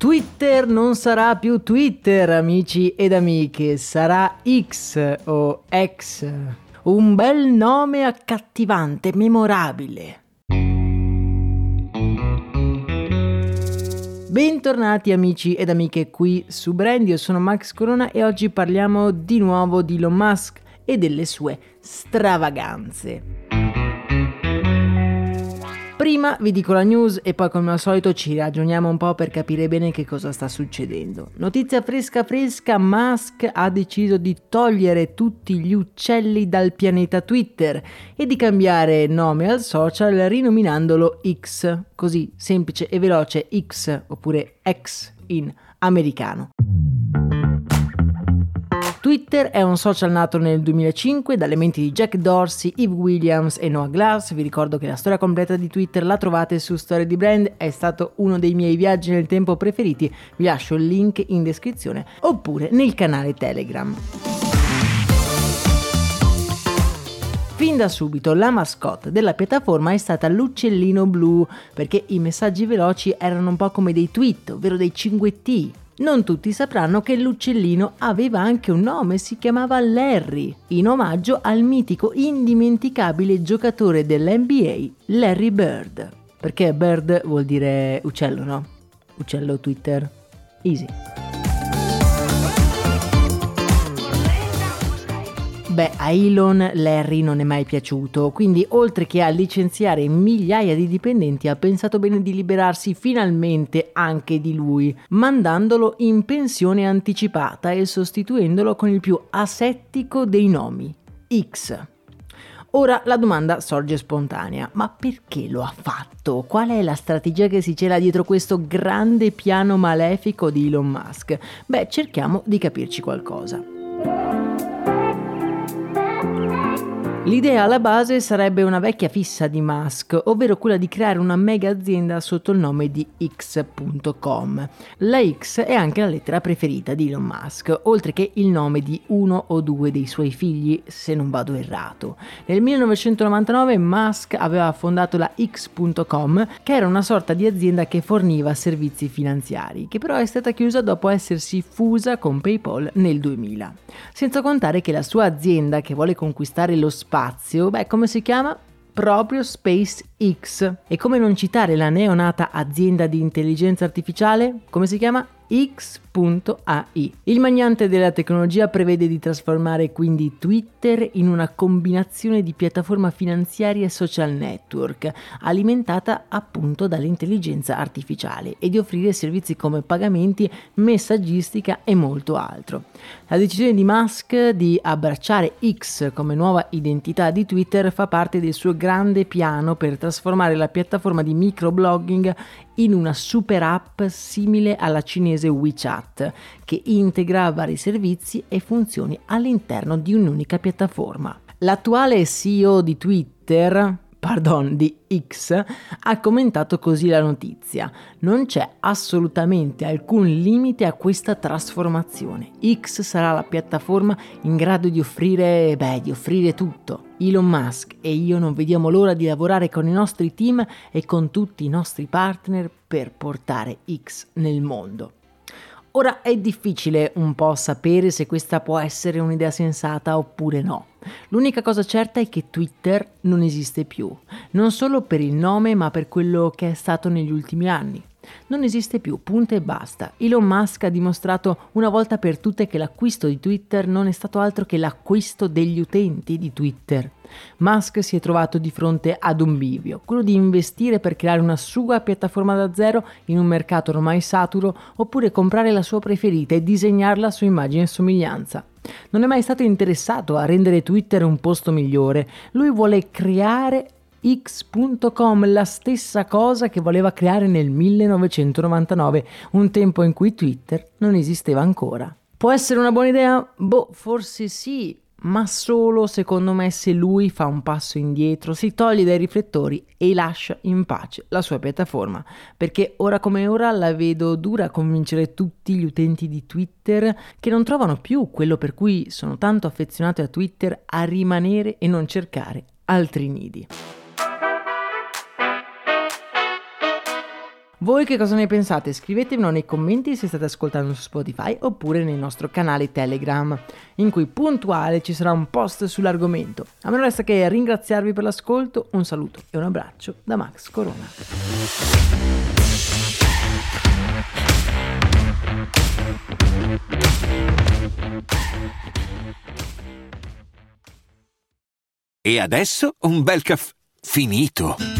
Twitter non sarà più Twitter, amici ed amiche, sarà X o X. Un bel nome accattivante, memorabile. Bentornati amici ed amiche qui su Brand, io sono Max Corona e oggi parliamo di nuovo di Elon Musk e delle sue stravaganze. Prima vi dico la news e poi come al solito ci ragioniamo un po' per capire bene che cosa sta succedendo. Notizia fresca fresca, Musk ha deciso di togliere tutti gli uccelli dal pianeta Twitter e di cambiare nome al social rinominandolo X, così semplice e veloce X oppure X in americano. Twitter è un social nato nel 2005 dalle menti di Jack Dorsey, Eve Williams e Noah Glass. Vi ricordo che la storia completa di Twitter la trovate su Storia di Brand, è stato uno dei miei viaggi nel tempo preferiti. Vi lascio il link in descrizione oppure nel canale Telegram. Fin da subito la mascotte della piattaforma è stata l'uccellino blu, perché i messaggi veloci erano un po' come dei tweet, ovvero dei cinguetti. Non tutti sapranno che l'uccellino aveva anche un nome, si chiamava Larry, in omaggio al mitico indimenticabile giocatore dell'NBA Larry Bird. Perché Bird vuol dire uccello, no? Uccello Twitter. Easy. Beh, a Elon Larry non è mai piaciuto, quindi oltre che a licenziare migliaia di dipendenti ha pensato bene di liberarsi finalmente anche di lui, mandandolo in pensione anticipata e sostituendolo con il più asettico dei nomi, X. Ora la domanda sorge spontanea, ma perché lo ha fatto? Qual è la strategia che si cela dietro questo grande piano malefico di Elon Musk? Beh, cerchiamo di capirci qualcosa. L'idea alla base sarebbe una vecchia fissa di Musk, ovvero quella di creare una mega azienda sotto il nome di X.com. La X è anche la lettera preferita di Elon Musk, oltre che il nome di uno o due dei suoi figli, se non vado errato. Nel 1999 Musk aveva fondato la X.com, che era una sorta di azienda che forniva servizi finanziari, che però è stata chiusa dopo essersi fusa con PayPal nel 2000. Senza contare che la sua azienda, che vuole conquistare lo spazio, spazio, beh, come si chiama? Proprio SpaceX. E come non citare la neonata azienda di intelligenza artificiale? Come si chiama? X.ai. Il magnante della tecnologia prevede di trasformare quindi Twitter in una combinazione di piattaforma finanziaria e social network, alimentata appunto dall'intelligenza artificiale, e di offrire servizi come pagamenti, messaggistica e molto altro. La decisione di Musk di abbracciare X come nuova identità di Twitter fa parte del suo grande piano per trasformare la piattaforma di microblogging in una super app simile alla cinese WeChat, che integra vari servizi e funzioni all'interno di un'unica piattaforma. L'attuale CEO di Twitter, pardon, di X, ha commentato così la notizia. Non c'è assolutamente alcun limite a questa trasformazione. X sarà la piattaforma in grado di offrire, beh, di offrire tutto. Elon Musk e io non vediamo l'ora di lavorare con i nostri team e con tutti i nostri partner per portare X nel mondo. Ora è difficile un po' sapere se questa può essere un'idea sensata oppure no. L'unica cosa certa è che Twitter non esiste più, non solo per il nome ma per quello che è stato negli ultimi anni. Non esiste più, punto e basta. Elon Musk ha dimostrato una volta per tutte che l'acquisto di Twitter non è stato altro che l'acquisto degli utenti di Twitter. Musk si è trovato di fronte ad un bivio, quello di investire per creare una sua piattaforma da zero in un mercato ormai saturo oppure comprare la sua preferita e disegnarla a sua immagine e somiglianza. Non è mai stato interessato a rendere Twitter un posto migliore, lui vuole creare X.com, la stessa cosa che voleva creare nel 1999, un tempo in cui Twitter non esisteva ancora. Può essere una buona idea? Boh, forse sì, ma solo secondo me se lui fa un passo indietro, si toglie dai riflettori e lascia in pace la sua piattaforma, perché ora come ora la vedo dura a convincere tutti gli utenti di Twitter che non trovano più quello per cui sono tanto affezionati a Twitter a rimanere e non cercare altri nidi. Voi che cosa ne pensate? Scrivetemelo nei commenti se state ascoltando su Spotify oppure nel nostro canale Telegram, in cui puntuale ci sarà un post sull'argomento. A me non resta che ringraziarvi per l'ascolto, un saluto e un abbraccio da Max Corona. E adesso un bel caffè finito.